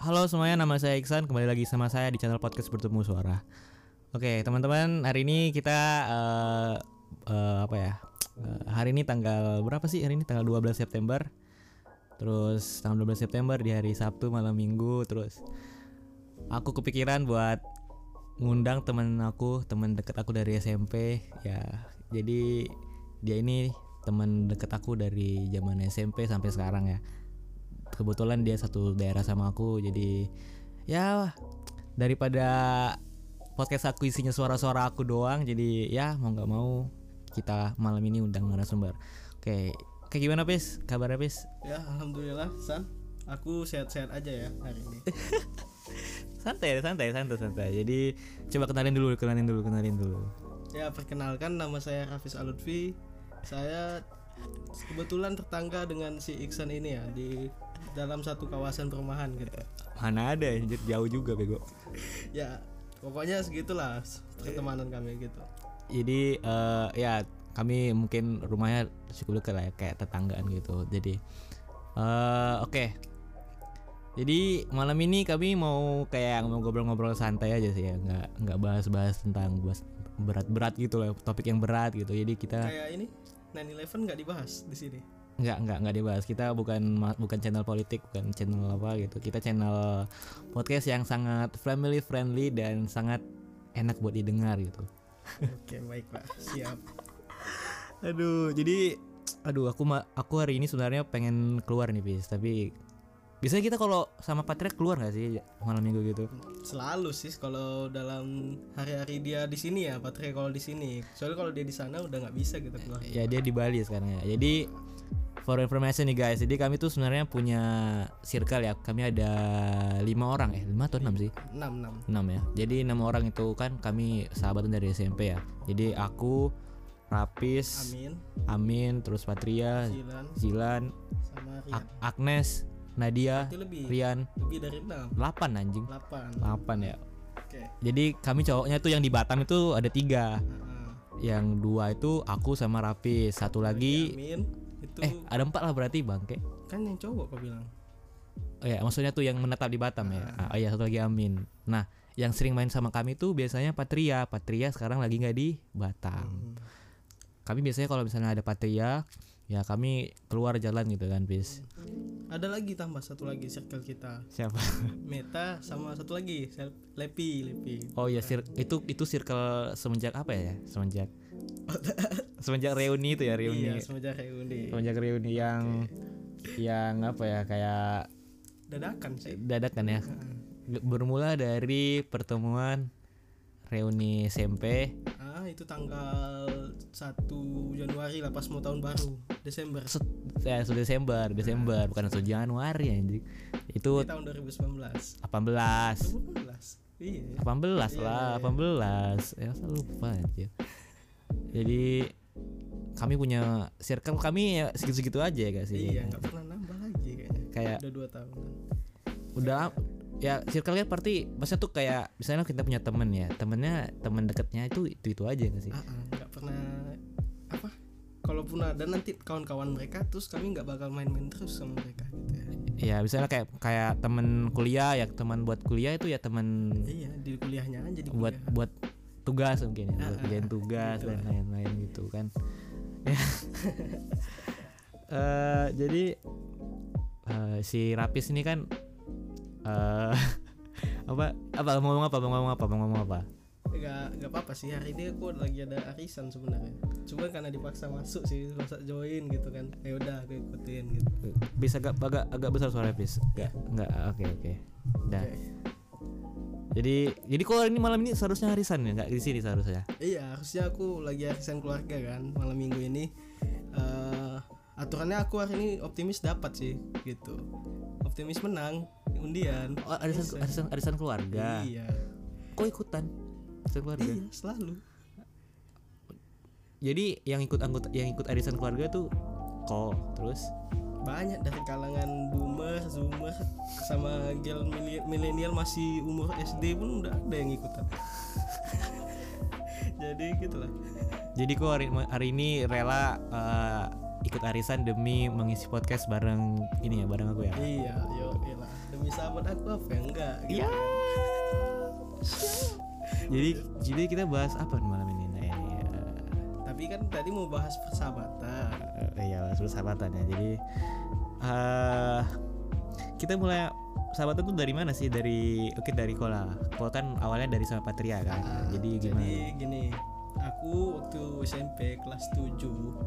Halo semuanya, nama saya Iksan. Kembali lagi sama saya di channel podcast Bertemu Suara. Oke, teman-teman, hari ini kita uh, uh, apa ya? Uh, hari ini tanggal berapa sih? Hari ini tanggal 12 September. Terus tanggal 12 September di hari Sabtu malam Minggu. Terus aku kepikiran buat ngundang temen aku, temen deket aku dari SMP. Ya, jadi dia ini teman deket aku dari zaman SMP sampai sekarang ya kebetulan dia satu daerah sama aku jadi ya daripada podcast aku isinya suara-suara aku doang jadi ya mau nggak mau kita malam ini undang narasumber. Oke kayak gimana pis? Kabarnya pis? Ya alhamdulillah san. Aku sehat-sehat aja ya hari ini. Santai santai santai santai. Jadi coba kenalin dulu kenalin dulu kenalin dulu. Ya perkenalkan nama saya Hafiz Alutfi saya kebetulan tetangga dengan si Iksan ini ya di dalam satu kawasan perumahan gitu. Mana ada anjir jauh juga bego. ya, pokoknya segitulah pertemanan kami gitu. Jadi uh, ya kami mungkin rumahnya cukup dekat lah ya kayak tetanggaan gitu. Jadi uh, oke. Okay. Jadi malam ini kami mau kayak mau ngobrol-ngobrol santai aja sih ya, nggak nggak bahas-bahas tentang bahas berat-berat gitu loh, topik yang berat gitu. Jadi kita kayak ini 9/11 nggak dibahas di sini. Nggak, nggak, nggak dibahas. Kita bukan bukan channel politik, bukan channel apa gitu. Kita channel podcast yang sangat family friendly dan sangat enak buat didengar gitu. Oke, baik Pak. Siap. aduh, jadi aduh aku aku hari ini sebenarnya pengen keluar nih, bis, tapi Biasanya kita kalau sama Patrick keluar gak sih malam minggu gitu? Selalu sih kalau dalam hari-hari dia di sini ya Patrick kalau di sini. Soalnya kalau dia di sana udah nggak bisa kita keluar. Ya dia di Bali sekarang ya. Jadi for information nih guys, jadi kami tuh sebenarnya punya circle ya. Kami ada lima orang eh lima atau enam sih? Enam enam. Enam ya. Jadi enam orang itu kan kami sahabatan dari SMP ya. Jadi aku Rapis, Amin, Amin, terus Patria, Zilan, Zilan sama Rian. Agnes, Nadia, lebih. Rian, lebih dari 6 8 anjing. 8 8 ya. Oke. Jadi kami cowoknya tuh yang di Batam itu ada tiga. Nah, Yang dua itu aku sama Rapis. Satu lagi Amin itu eh ada empat lah berarti bangke. kan yang cowok kau bilang. Oh ya maksudnya tuh yang menetap di Batam ya. Ah, oh iya satu lagi Amin. Nah yang sering main sama kami tuh biasanya Patria. Patria sekarang lagi nggak di Batam. Kami biasanya kalau misalnya ada Patria ya kami keluar jalan gitu kan bis. Ada lagi tambah satu lagi circle kita. Siapa? Meta sama satu lagi Lepi, Lepi. Oh ya sir itu itu circle semenjak apa ya? Semenjak semenjak reuni itu ya reuni. Iya, semenjak reuni. semenjak reuni yang yang apa ya kayak Dadakan sih. dadakan ya bermula dari pertemuan reuni SMP Ah, itu tanggal 1 Januari lah pas mau tahun baru, Desember. Set, ya sudah Desember Desember bukan satu Januari anjing itu Di tahun 2019. 18 18. Iya. 18 lah 18 ya saya lupa anjir jadi kami punya circle kami ya segitu-segitu aja ya sih Iya, nggak pernah nambah lagi kayaknya. kayak Udah dua tahunan. udah ya circle-nya berarti maksudnya tuh kayak misalnya kita punya temen ya temennya temen deketnya itu itu itu aja gak sih Ah, ah, nggak pernah apa? Kalaupun ada nanti kawan-kawan mereka terus kami nggak bakal main-main terus sama mereka gitu ya. ya misalnya kayak kayak temen kuliah ya teman buat kuliah itu ya temen Iya, di kuliahnya aja di buat kuliah. buat tugas mungkin ya buat kerjain tugas gitu dan lah. lain-lain gitu kan ya Eh, jadi eh, si Rapis ini kan eh apa apa mau ngomong apa mau ngomong apa mau ngomong apa Gak, gak apa-apa sih hari ini aku lagi ada arisan sebenarnya. Cuma karena dipaksa masuk sih, masa join gitu kan. Ya udah aku ikutin gitu. bisa agak agak agak besar suara Rapis enggak enggak oke oke Dah. Oke. Jadi jadi kalau ini malam ini seharusnya harisan ya nggak di sini seharusnya Iya, harusnya aku lagi arisan keluarga kan malam minggu ini. eh aturannya aku hari ini optimis dapat sih gitu. Optimis menang undian. oh arisan arisan arisan keluarga Iya. kok ikutan arisan keluarga Iya, selalu. jadi yang ikut anggota yang ikut arisan keluarga tuh kok terus Banyak dari kalangan boomer, zoomer sama gel milenial masih umur SD pun udah ada yang ikutan. Jadi gitulah. jadi kok hari, hari ini rela eh, ikut arisan demi mengisi podcast bareng ini ya bareng aku ya Iya, yo, iyalah. Demi demi sahabat aku apa ya enggak gitu. Iya. jadi jadi kita bahas apa nih malam tapi kan tadi mau bahas persahabatan. Eh, iya bahas persahabatan ya. Jadi eh kita mulai sahabatan tuh dari mana sih? Dari oke dari Kola. Kola kan awalnya dari sama Patria kan jadi gimana? jadi gini aku waktu SMP kelas 7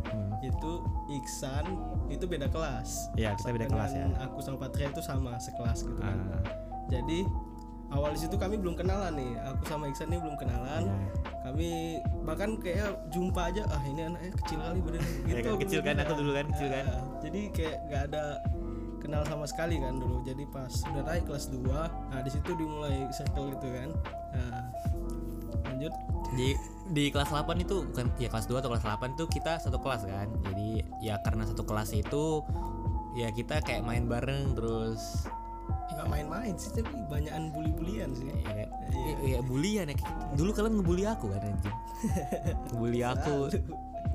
Hmm. itu Iksan itu beda kelas. Iya, kita beda kelas ya. aku sama Patria itu sama sekelas gitu kan. Ah, jadi awal situ kami belum kenalan nih. Aku sama Iksan ini belum kenalan. Iya. kami bahkan kayak jumpa aja ah ini anaknya kecil kali badannya gitu kan, aku kecil kan, aku dulu kan, kecil kan. Ah, jadi kayak gak ada kenal sama sekali kan dulu. Jadi pas udah naik kelas 2 nah di situ dimulai circle gitu kan. Nah, lanjut. Di di kelas 8 itu bukan ya kelas 2 atau kelas 8 itu kita satu kelas kan. Jadi ya karena satu kelas itu ya kita kayak main bareng terus nggak main-main sih tapi banyakan bully-bulian sih. Ya, kayak- ya, ya bulian ya. Dulu kalian ngebully aku kan anjing? Ngebully aku.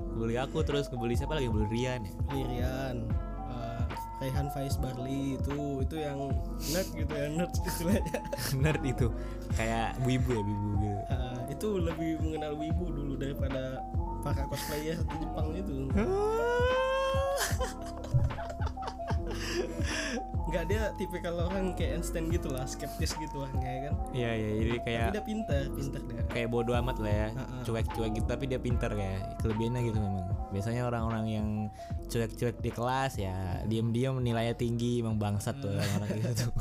Ngebully aku terus ngebully siapa lagi? Ngebully Rian ya? Lirian eh, Raihan Faiz Barli itu itu yang nerd gitu ya nerd istilahnya. Nerd itu. Kayak wibu ya wibu gitu. Eh, itu lebih mengenal wibu dulu daripada para cosplayer di Jepang itu nggak dia tipikal orang kayak Einstein gitu lah skeptis gitu lah ya kan? Iya iya jadi kayak tapi dia pintar pintar dia. kayak bodoh amat lah ya cuek-cuek gitu tapi dia pintar kayak kelebihannya gitu memang. Biasanya orang-orang yang cuek-cuek di kelas ya diam-diam nilainya tinggi emang bangsat tuh orang-orang gitu.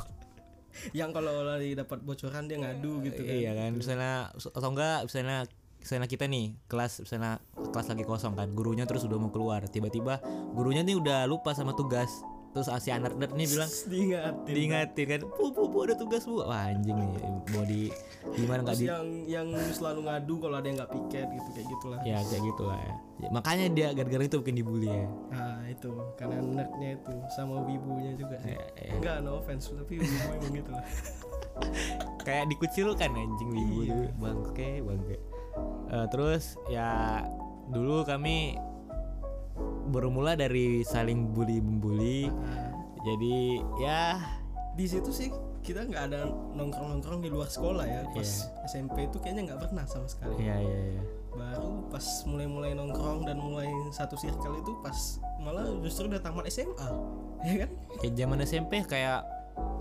Yang kalau lagi dapat bocoran dia ngadu gitu kan. Iya kan misalnya atau enggak misalnya misalnya kita nih kelas misalnya kelas lagi kosong kan gurunya terus udah mau keluar tiba-tiba gurunya nih udah lupa sama tugas terus si anak nerd nih bilang diingatin. diingatin kan bu bu bu ada tugas bu. Wah anjing nih mau di gimana nggak di yang yang selalu ngadu kalau ada yang nggak piket gitu kayak gitulah. Ya kayak gitu lah ya. Ya, makanya dia gara-gara itu bikin dibully ya. Nah itu karena nerdnya itu sama wibunya juga. Sih Ya, ya. enggak no offense tapi wibu emang gitu lah. Kayak dikucilkan anjing wibu Iya. bangke bangke. Eh, terus ya dulu kami bermula dari saling bully membuli Nah, jadi ya. Di situ sih kita nggak ada nongkrong nongkrong di luar sekolah ya. Pas Iya. SMP itu kayaknya nggak pernah sama sekali. Ya ya ya baru pas mulai-mulai nongkrong dan mulai satu circle itu pas malah justru udah tamat SMA ya kan? Kayak zaman SMP kayak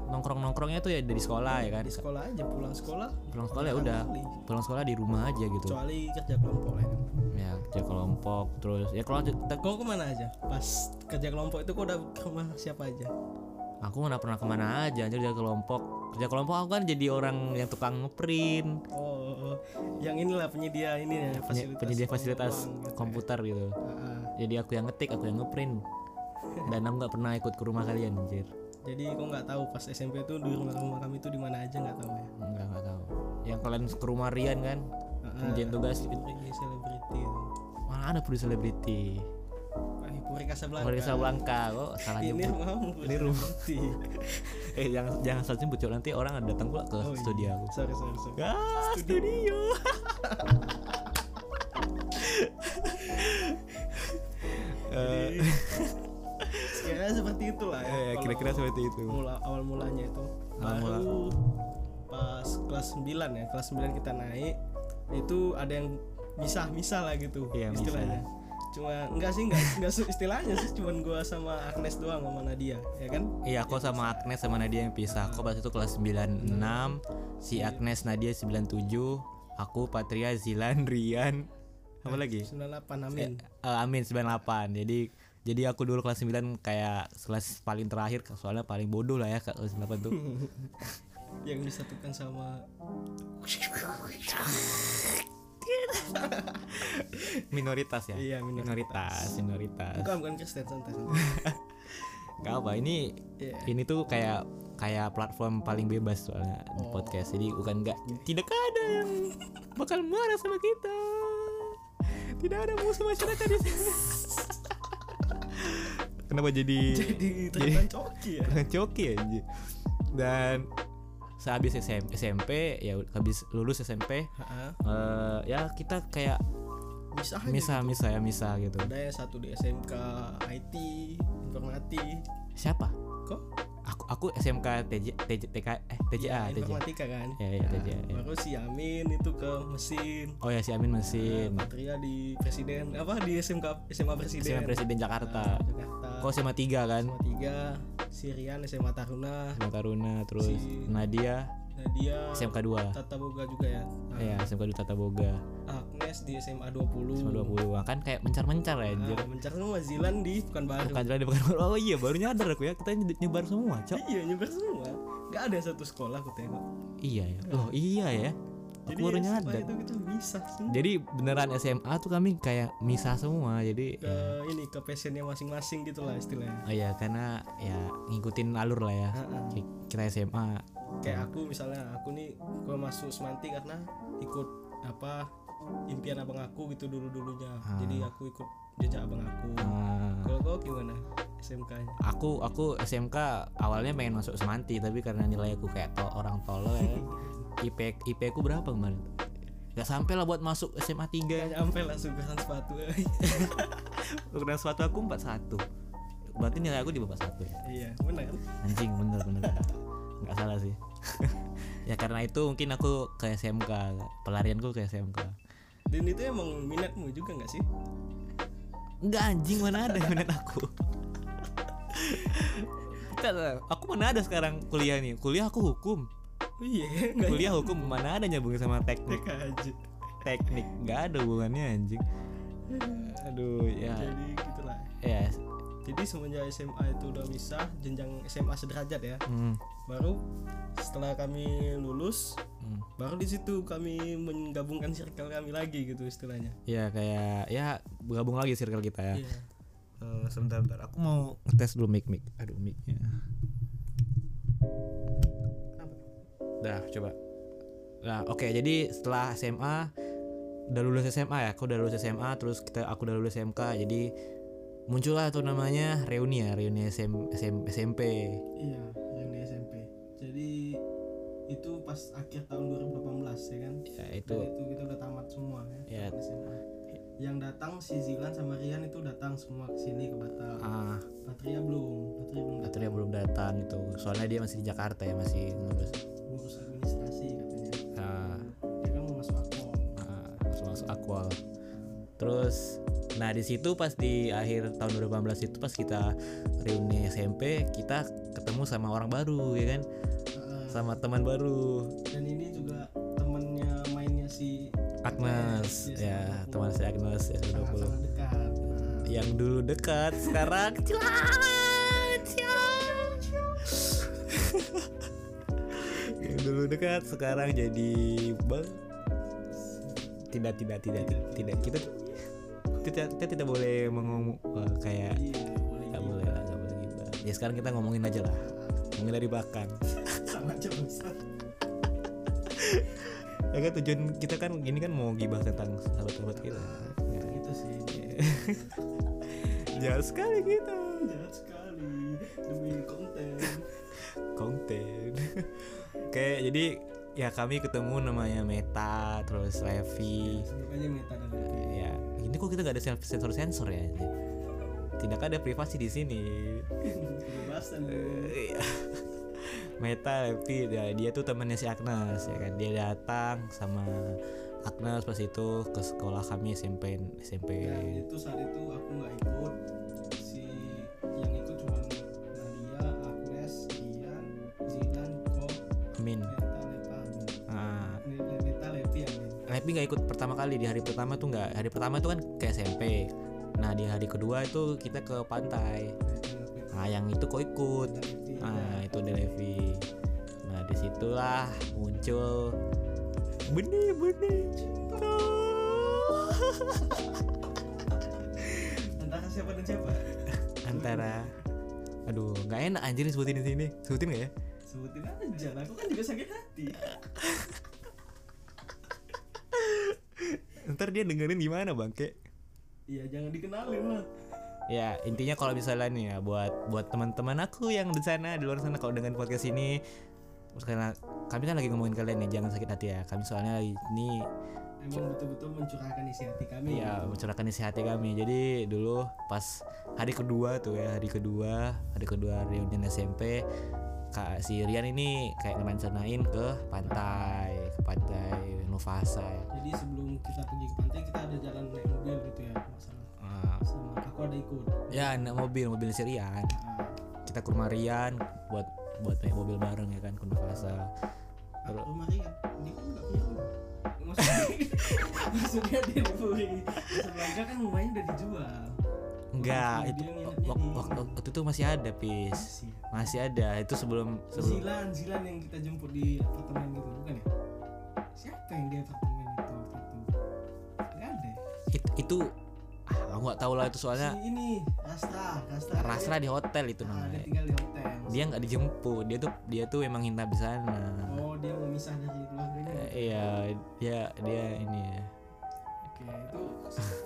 nongkrong nongkrongnya tuh ya dari sekolah ya kan? Di sekolah aja pulang sekolah. Pulang sekolah ya udah kali. pulang sekolah di rumah aja gitu. Kecuali kerja kelompok ya kan? Ya kerja kelompok terus ya kalau kita kau ke mana aja? Pas kerja kelompok itu kau udah ke rumah siapa aja? Aku nggak pernah ke mana aja kerja kelompok. Kerja kelompok aku kan jadi orang yang tukang ngeprint. Oh yang inilah penyedia ini ya fasilitas penyedia fasilitas uang gitu ya. komputer gitu. Ah, jadi aku yang ngetik aku yang ngeprint. Dan aku nggak pernah ikut ke rumah kalian anjir jadi kau nggak tahu pas SMP itu di rumah-rumah kami itu di mana aja nggak tahu ya. Nggak nggak tahu. Yang kalian ke rumah Rian kan? Ah, kerjain tugas Puri selebriti. Itu. mana ada Puri Selebriti? Puri Casablanca. Puri Blanca kok salah ini nyebut. Puri Ini rumah. Eh jangan jangan salah nyebut nanti orang ada datang pula ke Oh, iya. studio aku. Sorry sorry sorry. Ah studio. Eh, kira seperti itulah ya. Eh, kalau kira-kira seperti itu. mula awal mulanya itu. Awal mula. pas kelas 9 ya kelas 9 kita naik itu ada yang misah-misah lah gitu Iya, misah. istilahnya. Cuma enggak sih enggak enggak istilahnya sih cuman gua sama Agnes doang sama Nadia ya kan? Iya aku sama Agnes sama Nadia yang pisah. Aku pas itu kelas 96 Si Agnes Nadia 97 Aku Patria Zilan Rian. Apa lagi? 98 amin. Eh, Amin 98 Jadi jadi aku dulu kelas 9 kayak kelas paling terakhir Soalnya paling bodoh lah ya kelas 8 tuh. Yang disatukan sama Minoritas ya? Iya, minoritas. Minoritas Minoritas. Bukan bukan Kristen santai Gak apa ini Iya. Ini tuh kayak kayak platform paling bebas soalnya di Oh. podcast. Jadi bukan nggak tidak ada yang bakal marah sama kita. Tidak ada musuh masyarakat di sini kenapa jadi jadi terkesan coki ya? coki aja dan sehabis SM SMP ya habis lulus SMP Ha-ha. eh, ya kita kayak misah aja misah misah ya misah gitu. Ada yang satu di SMK IT informatik siapa kok aku aku SMK TJ TJ TK eh TJA Ya, TJ informatika kan ya ya TJA ya. baru si Amin itu ke mesin oh ya si Amin mesin Patria di presiden apa di SMK SMA presiden SMA Presiden Jakarta Jakarta kok SMA 3 kan SMA 3 Sirian SMA Taruna SMA Taruna terus Si- Nadia Nadia SMK 2 Tata Boga juga ya nah, ya SMK 2 Tata Boga Agnes di SMA 20 SMA 20 Wah, kan kayak mencar-mencar ya anjir. Nah, mencar semua Zilan di Pekanbaru bukan jalan di Pekanbaru oh iya baru nyadar aku ya. Kita ny- nyebar semua cok. Iya nyebar semua. Gak ada satu sekolah aku tengok iya ya. Oh iya ya. Aku baru nyadar. itu kita bisa semua. Jadi beneran SMA tuh kami kayak misah semua jadi ke ini ke passionnya masing-masing gitu lah istilahnya. Oh ya karena ya ngikutin alur lah ya. Ha-ha. Ki- kita SMA kayak aku misalnya aku nih gue masuk semanti karena ikut apa impian abang aku gitu dulu dulunya Ah. jadi aku ikut jejak abang aku. Ah, kalau kau gimana SMK nya? Aku aku SMK awalnya pengen masuk semanti tapi karena nilai aku kayak to orang tolol ya IP IP aku berapa kemarin? Gak sampai lah buat masuk SMA 3 Gak nyampe langsung kesan sepatu. Ukuran sepatu aku 41 Berarti nilai aku di bawah 1 ya? Iya benar. Anjing bener bener Gak salah sih. Ya karena itu mungkin aku ke SMK Pelarianku ke SMK dan itu emang minatmu juga nggak sih? Enggak anjing mana ada minat aku? Nggak, Aku mana ada sekarang kuliah nih? Kuliah aku hukum. Oh, iya nggak Kuliah hukum mana ada nyambungin sama teknik? Teknik nggak ada hubungannya anjing. Aduh ya. Jadi gitulah. Ya jadi semenjak SMA itu udah bisa jenjang SMA sederajat ya. Hmm, baru setelah kami lulus hmm. baru di situ kami menggabungkan circle kami lagi gitu istilahnya. Ya kayak ya gabung lagi circle kita ya. Iya. Eh, sebentar bentar. Aku mau ngetes dulu mic mic. Aduh micnya. Dah coba. Nah oke jadi setelah SMA udah lulus SMA ya? Aku udah lulus SMA terus kita aku udah lulus SMK jadi muncullah tuh namanya reuni ya reuni SM, SM, SMP Iya, di SMP. Jadi itu pas akhir tahun 2018 ya kan? ya itu Dan itu kita udah tamat semua ya. Ya. Yang datang si Zilan sama Rian itu datang semua ke sini ke Batam. ah Patria belum, Patria belum datang. Patria belum datang itu soalnya dia masih di Jakarta ya masih ngurus Ngurus administrasi katanya. ah, Dia kan mau masuk akpol. ah, masuk masuk akwal terus nah di situ pas di akhir tahun 2018 itu pas kita reuni SMP kita ketemu sama orang baru ya kan? Ah, sama teman baru. Dan ini juga temennya mainnya si Agnes ya. yes, teman si Agnes ya sudah. Nah, yang dulu dekat sekarang kecelakaan yang dulu dekat sekarang jadi bang. Tidak tidak tidak tidak, tidak. kita kita kita tidak boleh mengomong eh, kayak iya, nggak gitu. boleh lah nggak boleh gitu ya sekarang kita ngomongin aja lah ngomongin dari belakang Sangat jauh. ya kan tujuan kita kan gini kan mau gibah tentang sahabat-sahabat kita ya. Gitu sih. jahat sekali kita Jahat sekali demi konten. konten oke jadi ya kami ketemu namanya Meta terus Levi Sebut aja meta dan Levi. ya ini kok kita nggak ada sensor sensor ya tidak ada privasi di sini Kebebasan bro. Iya. Meta Levi dia, dia tuh temannya si Agnes ya kan dia datang sama Agnes pas itu ke sekolah kami SMP SMP Dan itu saat itu aku nggak ikut. Levi nggak ikut pertama kali di hari pertama tuh nggak hari pertama itu kan ke SMP nah di hari kedua itu kita ke pantai. Nah yang itu kok ikut? Nah itu di Levi. Nah di situlah muncul benih benih cinta Antara siapa dan siapa? antara aduh nggak enak anjir sebutin di sini. Sebutin nggak ya? Sebutin aja, aku kan juga sakit hati. ntar dia dengerin gimana bangke Iya, jangan dikenalin lah. ya intinya kalau misalnya nih ya buat buat teman-teman aku yang di sana di luar sana kalau dengan podcast ini karena kami kan lagi ngomongin kalian nih jangan sakit hati ya kami soalnya lagi ini emang betul-betul mencurahkan isi hati kami Iya, gitu. mencurahkan isi hati kami. Jadi dulu pas hari kedua tuh ya, hari kedua, hari kedua reunian SMP, Kak si Rian ini kayak ngerencanain ke pantai, ke pantai Nuvasa ya. jadi sebelum kita pergi ke pantai kita ada jalan naik mobil gitu ya masalah Ah, sama aku ada ikut. Ya naik mobil, mobil si Rian. nah, Kita ke rumah Rian buat buat naik mobil bareng ya kan ke Nuvasa. aku rumah Rian dia kan nggak punya rumah. Maksudnya maksudnya dia di Puri sebelahnya kan rumahnya udah dijual Enggak, Dia itu nginepnya wak- di- wak- waktu itu masih ada, Pis. Masih. Masih ada. Itu sebelum sebelum Zilan, Zilan yang kita jemput di apartemen gitu, bukan ya? Siapa yang di apartemen itu waktu itu? Gak ada. ya? it- itu ah, aku nggak tahu lah itu soalnya Si ini Rastra, Rastra. Rasra di hotel itu Nah, dia namanya. tinggal di hotel. Dia nggak dijemput, dia tuh dia tuh emang nginap di sana. Oh, dia mau misah dari keluarganya. Eh, Iya, dia dia ini ya. Itu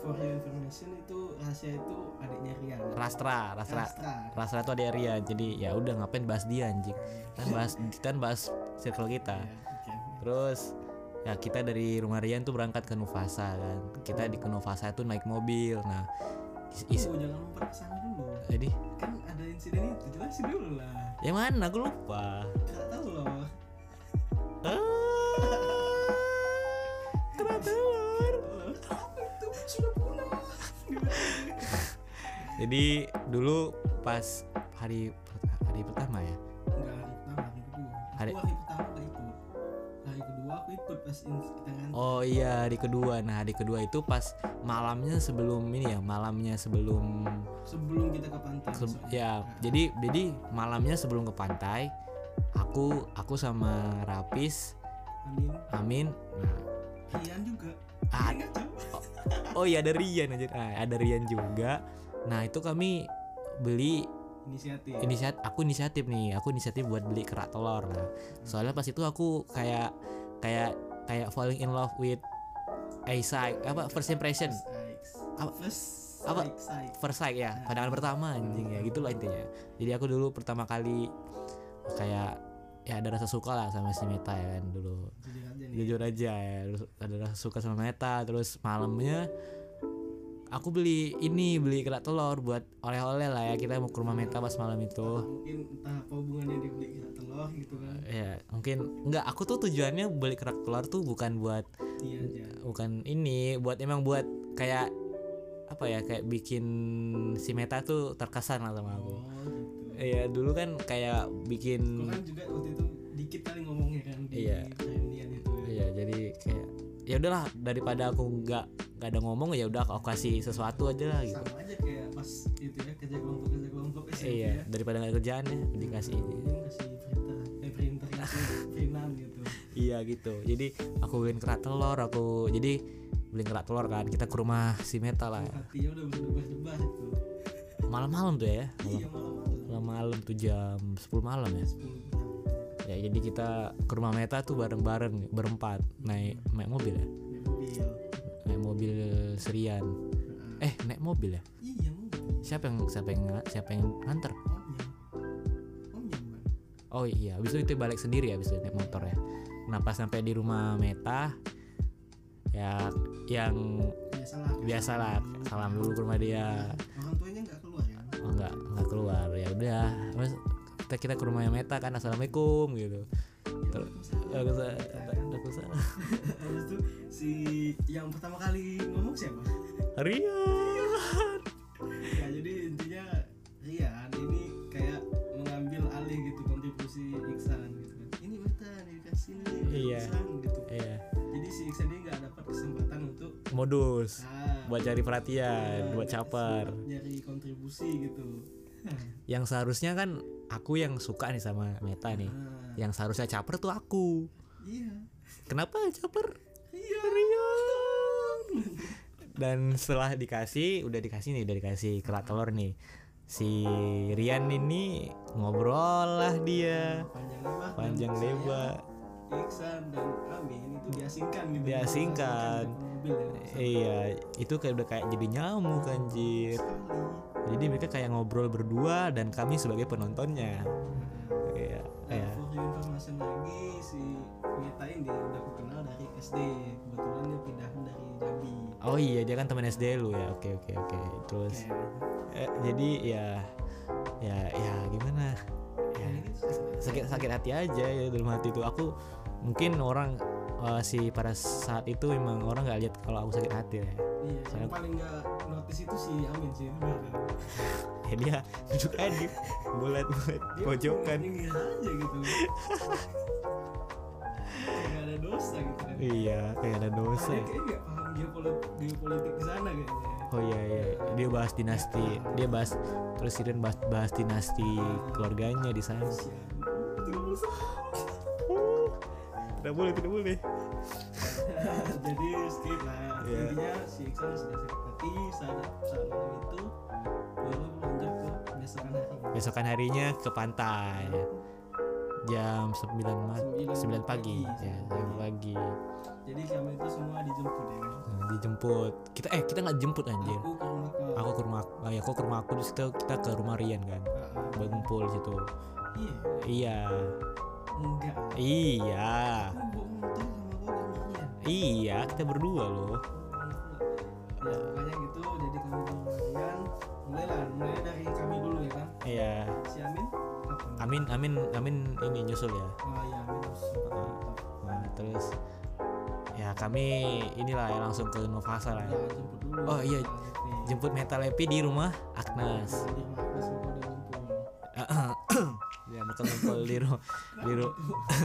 for your information itu rahasia itu adiknya Rian. Rastra, Rastra. Rastra. Rastra tuh ada Rian. Jadi ya udah ngapain bahas dia anjing. Kan bahas kan bahas circle kita. Iya. Terus ya kita dari rumah Rian tuh berangkat ke Nuvasa kan. Kita di ke Nuvasa tuh naik mobil. Nah, is- is- Oh, jangan sana dulu. jadi Kan ada insiden itu, jelasin dulu lah. yang mana aku lupa. Gak tahu loh. Kerak telur. Jadi dulu pas hari hari pertama ya. Enggak hari pertama, hari kedua. Hari- Aku hari pertama gak ikut. Hari kedua aku ikut pas kita ngantar. Oh iya hari kedua. Nah hari kedua itu pas malamnya sebelum ini ya malamnya sebelum Sebelum kita ke pantai. se- ya Nah, jadi jadi malamnya sebelum ke pantai aku aku sama Rapis Amin. Amin. Nah Rian juga. Ah, Rian ngaco. oh iya ada Rian aja. Ah, ada Rian juga. Nah itu kami beli Inisiatif. inisiatif aku inisiatif nih aku inisiatif buat beli kerak telur. Nah soalnya pas itu aku kayak kayak kayak falling in love with Aisa apa first impression? Apa- First apa? first sight ya pandangan pertama anjing ya gitulah intinya. Jadi aku dulu pertama kali kayak ya ada rasa suka lah sama si Meta ya kan dulu. Jujur aja nih. jujur aja ya terus ada rasa suka sama Meta terus malamnya aku beli ini beli kerak telur buat oleh-oleh lah ya kita mau ke rumah Meta pas malam itu Mungkin entah apa hubungannya dia beli kerak telur gitu kan. ya mungkin enggak aku tuh tujuannya beli kerak telur tuh bukan buat Iya aja. bukan ini buat emang buat kayak apa ya kayak bikin si Meta tuh terkesan lah sama aku Oh gitu. Iya dulu kan kayak Kau bikin kan juga waktu itu dikit kali ngomongnya kan di Iya. ya. Iya jadi kayak ya udahlah daripada aku nggak nggak ada ngomong ya udah aku kasih sesuatu aja lah gitu. Sama aja kayak pas itu ya kerja kelompok kerja kelompok SMP Iya ya. daripada nggak kerjaan ya dikasih ini. Kasih perintah, eh kasih perinan gitu. Iya gitu. Jadi aku beliin kerak telur aku jadi beliin kerak telur kan kita ke rumah si Meta lah Hatinya udah berdebar-debar itu. malam-malam tuh ya Iya malam-malam. malam-malam tuh jam 10 malam ya Sepuluh jam. Ya jadi kita ke rumah Meta tuh bareng-bareng berempat. Naik naik mobil ya? Naik mobil. naik mobil Serian. Eh naik mobil ya? Iya mobil. siapa yang siapa yang siapa yang nganter? Omnya. Omnya bukan. oh iya. Habis itu itu balik sendiri ya habis itu naik motor ya? Nah pas sampai di rumah Meta? Ya yang Biasalah. biasalah. Salam dulu ke rumah dia. Orang tuanya nggak keluar ya. oh enggak enggak keluar. Ya udah. Terus kita kita ke rumahnya Meta kan assalamualaikum gitu Terus aku sa- aku salah Habis itu si yang pertama kali ngomong siapa? Rian ya jadi intinya Rian ini kayak mengambil alih gitu kontribusi Iksan gitu kan. Ini Meta dikasih nih Iya. Iksan gitu. iya Jadi si Iksan ini nggak dapat kesempatan untuk modus ah, buat cari perhatian ah, buat caper nyari kontribusi gitu. Yang seharusnya kan aku yang suka nih sama Meta nih Ah, yang seharusnya caper tuh aku iya. kenapa caper Iya. Rian dan setelah dikasih udah dikasih nih udah dikasih kerak telur nih si Rian ini ngobrol lah dia Panjang lebar. Iksan dan Amin itu diasingkan gitu. Diasingkan. Diasingkan mobil ya. iya itu kayak udah kayak jadi nyamuk anjir Sekali. Jadi mereka kayak ngobrol berdua dan kami sebagai penontonnya. Iya Nah, for your information lagi si Meta ini udah aku kenal dari SD kebetulan dia pindahan dari Jambi. Oh iya dia kan teman SD lu ya? Oke oke oke. Terus Kayak, eh, jadi ya ya ya gimana? Ya gitu. sakit sakit hati aja ya dalam hati itu. Aku mungkin orang eh, si pada saat itu memang orang nggak lihat kalau aku sakit hati ya. Iya yang Soalnya- paling nggak notice itu si Amin sih kan? ya dia duduk aja di bulat bulat dia pojokan. nyinggir aja gitu. Kayak ada dosa gitu kan. Iya kayak ada dosa. Dia ya. kayak nggak paham geopolitik geopolitik di sana kayaknya oh iya iya. Dia bahas dinasti dia bahas terus Siren bahas, bahas dinasti keluarganya di sana. Tidak boleh tidak boleh. Jadi skip lah Iya. intinya si Iksan sudah sakit hati saat saat malam itu baru lanjut ke besokan hari. Besokan harinya ke pantai. Jam 9 ma- Sembilan 9 pagi. pagi, ya 9 pagi. jadi kami itu semua dijemput ya? Kan Nah, dijemput. Kita eh kita nggak jemput anjir. Aku ke rumah ke aku ke rumah ah, ya aku ke rumah aku. Terus kita, kita ke rumah Rian kan. Ah, ah. buat ngumpul di situ. Iya. Iya enggak iya. Rian iya kita berdua loh. Ya pokoknya gitu jadi kami rumah Rian mulai lah mulai dari kami dulu ya kan iya. Si Amin kapan Amin Amin Amin ini nyusul ya? Oh iya Amin motor nah, terus ya kami inilah ya langsung ke Novasa lah ya. Ya. jemput dulu. Oh, iya. Jemput Metal Epi di rumah Agnes. Di rumah Agnes semua udah ngumpul ya mereka ngumpul di rumah di ru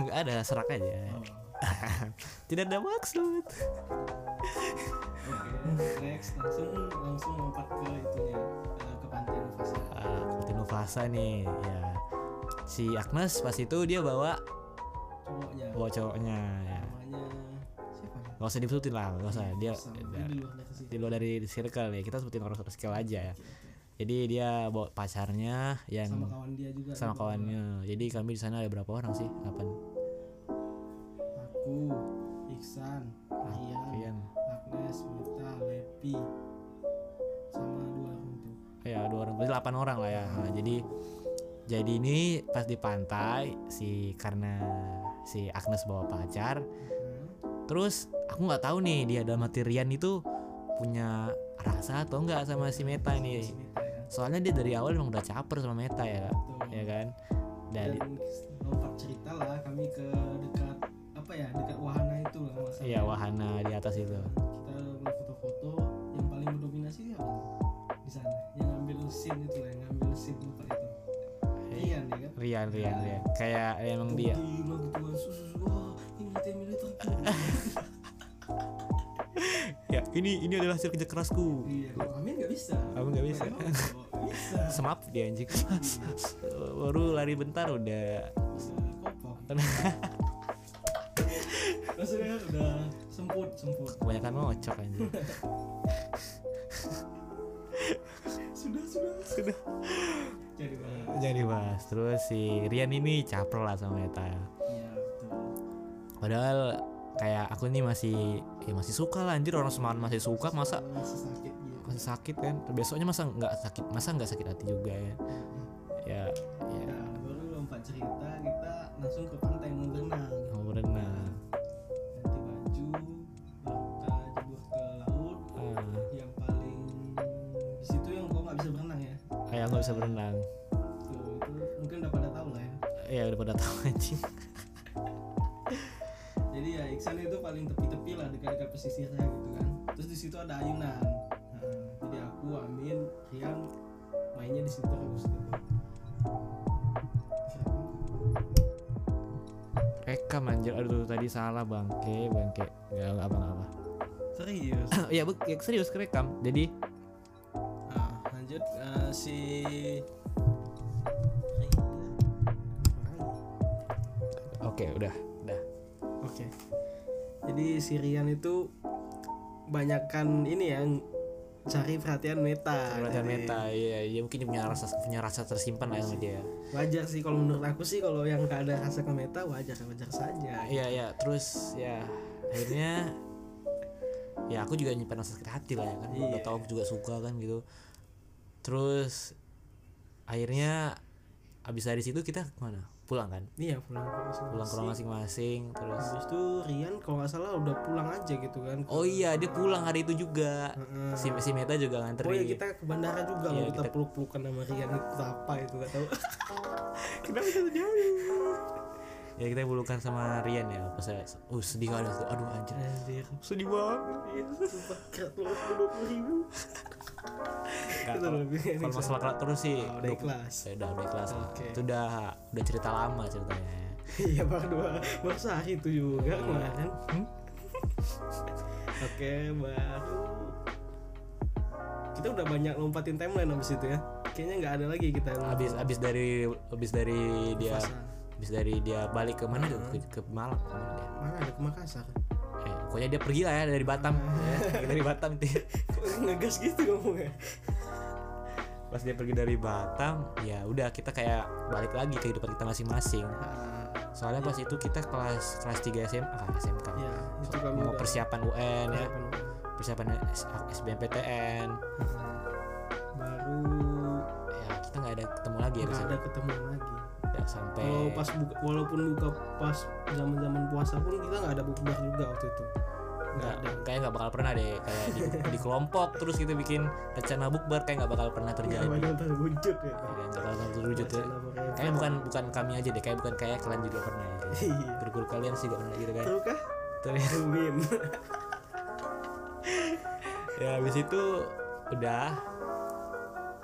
nggak ada serak aja. Oh. tidak ada maksud. Next. Langsung langsung lompat ke itunya eh, ke pantai Novasa. ah seperti Novasa nih ya. Si Agnes pas itu dia bawa Cowoknya. bawa cowoknya ya. Namanya siapa ya? nggak usah disebutin lah nggak usah. Dia Sama, dia- dia di luar dari circle ya kita sebutin orang circle aja ya jadi dia bawa pacarnya yang Sama kawan dia juga. sama gitu. kawannya jadi kami di sana ada berapa orang sih delapan Aku, Iksan, Rian, Rian Agnes, Mita, Lepi, sama dua orang tuh. ya dua orang berarti delapan orang lah ya Nah, jadi jadi ini pas di pantai si karena si Agnes bawa pacar Hmm. terus aku nggak tahu nih dia dalam hati Rian itu punya rasa atau enggak sama si Meta ya. Soalnya dia dari awal emang udah caper sama Meta ya Tuh. ya kan? Dari Dan lompat cerita lah kami ke dekat apa ya dekat wahana itu lah masalah. iya wahana di atas itu. Kita foto-foto yang paling mendominasi apa? Di sana yang ngambil scene itu lah yang ngambil scene tempat itu. Rian ya kan? Rian Rian Rian. Kayak emang dia. gila gitu kan susu wah ini militer ya ini ini adalah hasil kerja kerasku. Iya nggak bisa. Aku nggak bisa. Bisa. Semap dia anjing. Baru lari bentar udah. Maksudnya udah semput semput. Kebanyakan ngocok anjing. Sudah sudah. Sudah. Jadi bahas. Jangan dibahas terus si Rian ini caper lah sama Meta iya betul. Padahal kayak aku nih masih ya masih suka lah anjir. Orang semalam masih suka masa? Masih sakit masih sakit kan. Besoknya masa nggak sakit masa nggak sakit hati juga ya. Ya ya. Nah, baru lompat cerita kita langsung ke pantai mau berenang mau berenang ganti baju kita jebur ke laut. Ah. Yang paling di situ yang kau nggak bisa berenang ya. Ayah nggak bisa berenang. Tuh itu mungkin udah pada tahu lah ya. Ya udah pada tahu anjing. Jadi ya Iksan itu paling tepi-tepi lah dekat-dekat pesisirnya gitu kan. Terus di situ ada ayunan mainnya di situ terus gitu rekam anjir. Aduh tadi salah bangke bangke. Nggak nggak apa apa serius? Ya bu ya, serius kerekam jadi nah lanjut eh, si oke udah udah. Oke. Jadi si Rian itu banyakkan ini ya cari perhatian meta. perhatian meta ya, ya mungkin punya rasa punya rasa tersimpan lah sama dia Wajar sih kalau menurut aku sih kalau yang gak ada rasa ke meta wajar wajar saja. iya ya terus ya akhirnya ya aku juga nyimpan rasa sakit hati lah ya kan udah Iya. tahu aku juga suka kan gitu terus akhirnya abis dari situ kita ke mana pulang kan iya pulang ke masing-masing. pulang ke rumah masing-masing terus habis itu Rian kalau nggak salah udah pulang aja gitu kan oh iya dia pulang hari itu juga Heeh. si si Meta juga nganterin Oh ya kita ke bandara juga Iya, loh kita kita- peluk-pelukan sama Rian itu apa itu gak tahu. kenapa bisa jauh ya kita pelukan sama Rian ya pas saya uh sedih kali itu aduh anjir Anjir. sedih banget Iya, sumpah banget dua puluh ribu. Kalau- masalah kelas terus sih Oh, udah ikhlas. ya udah udah ikhlas. Oke. itu udah udah cerita lama ceritanya Iya baru dua baru sehari itu juga kemarin. Hmm? Oke baru kita udah banyak lompatin timeline habis itu ya. Kayaknya nggak ada lagi kita abis abis dari abis dari dia fasa. Abis dari dia balik ke mana? Tuh ke, ke Malang. Ke mana dia Mana ada ke Makassar? eh, pokoknya dia pergi lah ya dari Batam. Ya, dari Batam Kok ngegas gitu ngomongnya? pas dia pergi dari Batam ya udah kita kayak balik lagi ke kehidupan kita masing-masing. Ah, soalnya pas itu kita kelas kelas 3 SMA SMK ya itu kami mau persiapan UN ya. Persiapan. SBMPTN baru ya kita nggak ada ketemu lagi ya nggak bisa ada ketemu lagi ya, sampai. Kalau pas buka, walaupun buka pas zaman zaman puasa pun kita nggak ada bukber juga waktu itu. Nggak ada. kayak nggak bakal pernah deh. Kayak di, di kelompok terus kita bikin rencana bukber kayak nggak bakal pernah terjadi. nggak bakal terwujud ya. Ya, nggak bakal terwujud ya. Kayak bukan bukan kami aja deh kayak bukan kayak kalian juga pernah ya Iya. guru-guru kalian sih gak pernah gitu kan Tahu kah? Ya habis itu udah.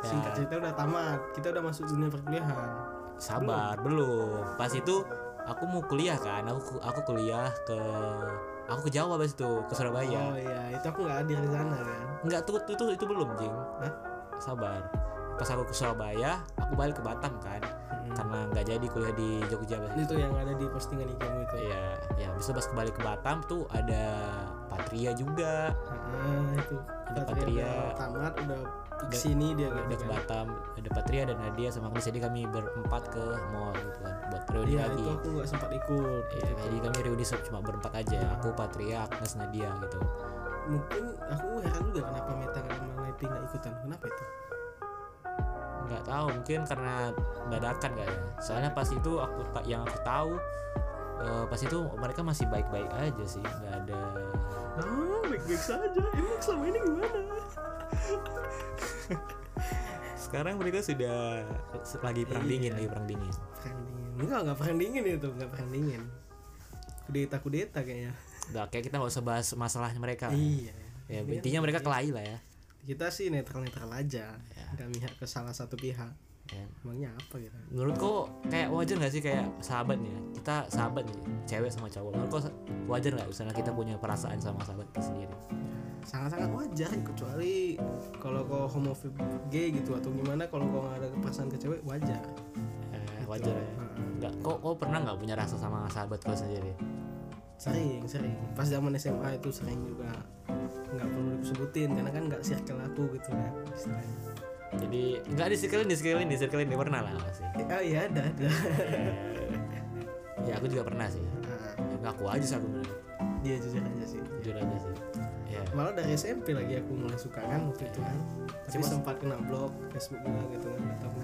Ya, Singkat cerita udah tamat. Kita udah masuk dunia perkuliahan. Sabar belum pas itu aku mau kuliah kan aku aku kuliah ke aku ke Jawa pas itu ke Surabaya Oh iya, itu aku nggak hadir di sana kan. Enggak tuh itu, itu itu belum jing Hah? sabar pas aku ke Surabaya aku balik ke Batam kan Mm-mm. karena nggak jadi kuliah di Jogja pas itu Itu yang ada di postingan IG mu itu. Iya, ya bisa pas kembali ke Batam tuh ada Patria juga, Ah, itu. Ada Patria Patria. udah tamat, udah Udah- sini dia udah gitu ke. Batam, ada Patria dan Nadia sama Agnes jadi kami berempat ke mall gitu kan buat reuni Iya, lagi. itu aku nggak sempat ikut. Iya, jadi kami reuni cuma berempat aja, aku Patria, Agnes, Nadia gitu. Mungkin aku heran juga kenapa Meta sama Neti nggak ikutan. Kenapa itu? Nggak tahu mungkin karena dadakan kayaknya. Soalnya pas itu aku yang aku tahu eh, pas itu mereka masih baik-baik aja sih, nggak ada Ah, baik-baik saja. Emang selama ini gimana? Sekarang mereka sudah lagi perang Iya. dingin lagi perang dingin Perang dingin. Enggak, enggak perang dingin itu, enggak perang dingin. Kudeta-kudeta kayaknya. udah kayak kita nggak usah bahas masalahnya mereka Iya. ya intinya mereka kelahi lah ya Kita sih netral-netral aja. Ya. Enggak mihak ke salah satu pihak. Ya. Emangnya apa gitu? menurut kok kayak wajar nggak sih kayak sahabat nih ya? kita sahabat nih cewek sama cowok menurut kok wajar nggak misalnya kita punya perasaan sama sahabat kita sendiri Sangat-sangat wajar kecuali kalau kau homofob gay gitu atau gimana kalau kau nggak ada perasaan ke cewek wajar. eh, wajar ya nggak kok kok pernah nggak punya rasa sama sahabat kau sendiri Sering, sering. Pas zaman SMA itu sering juga nggak perlu disebutin karena kan nggak circle aku gitu kan istilahnya. Jadi nggak di circle di circle di circle ini pernah lah sih Oh iya ada ada. ya aku juga pernah sih ya, ngaku aja sih aku dia jujur aja sih. jujur aja sih ya Malah dari SMP lagi aku mulai suka kan waktu itu kan. Tapi Cuma- sempat kena blok Facebook juga gitu kan. kenapa.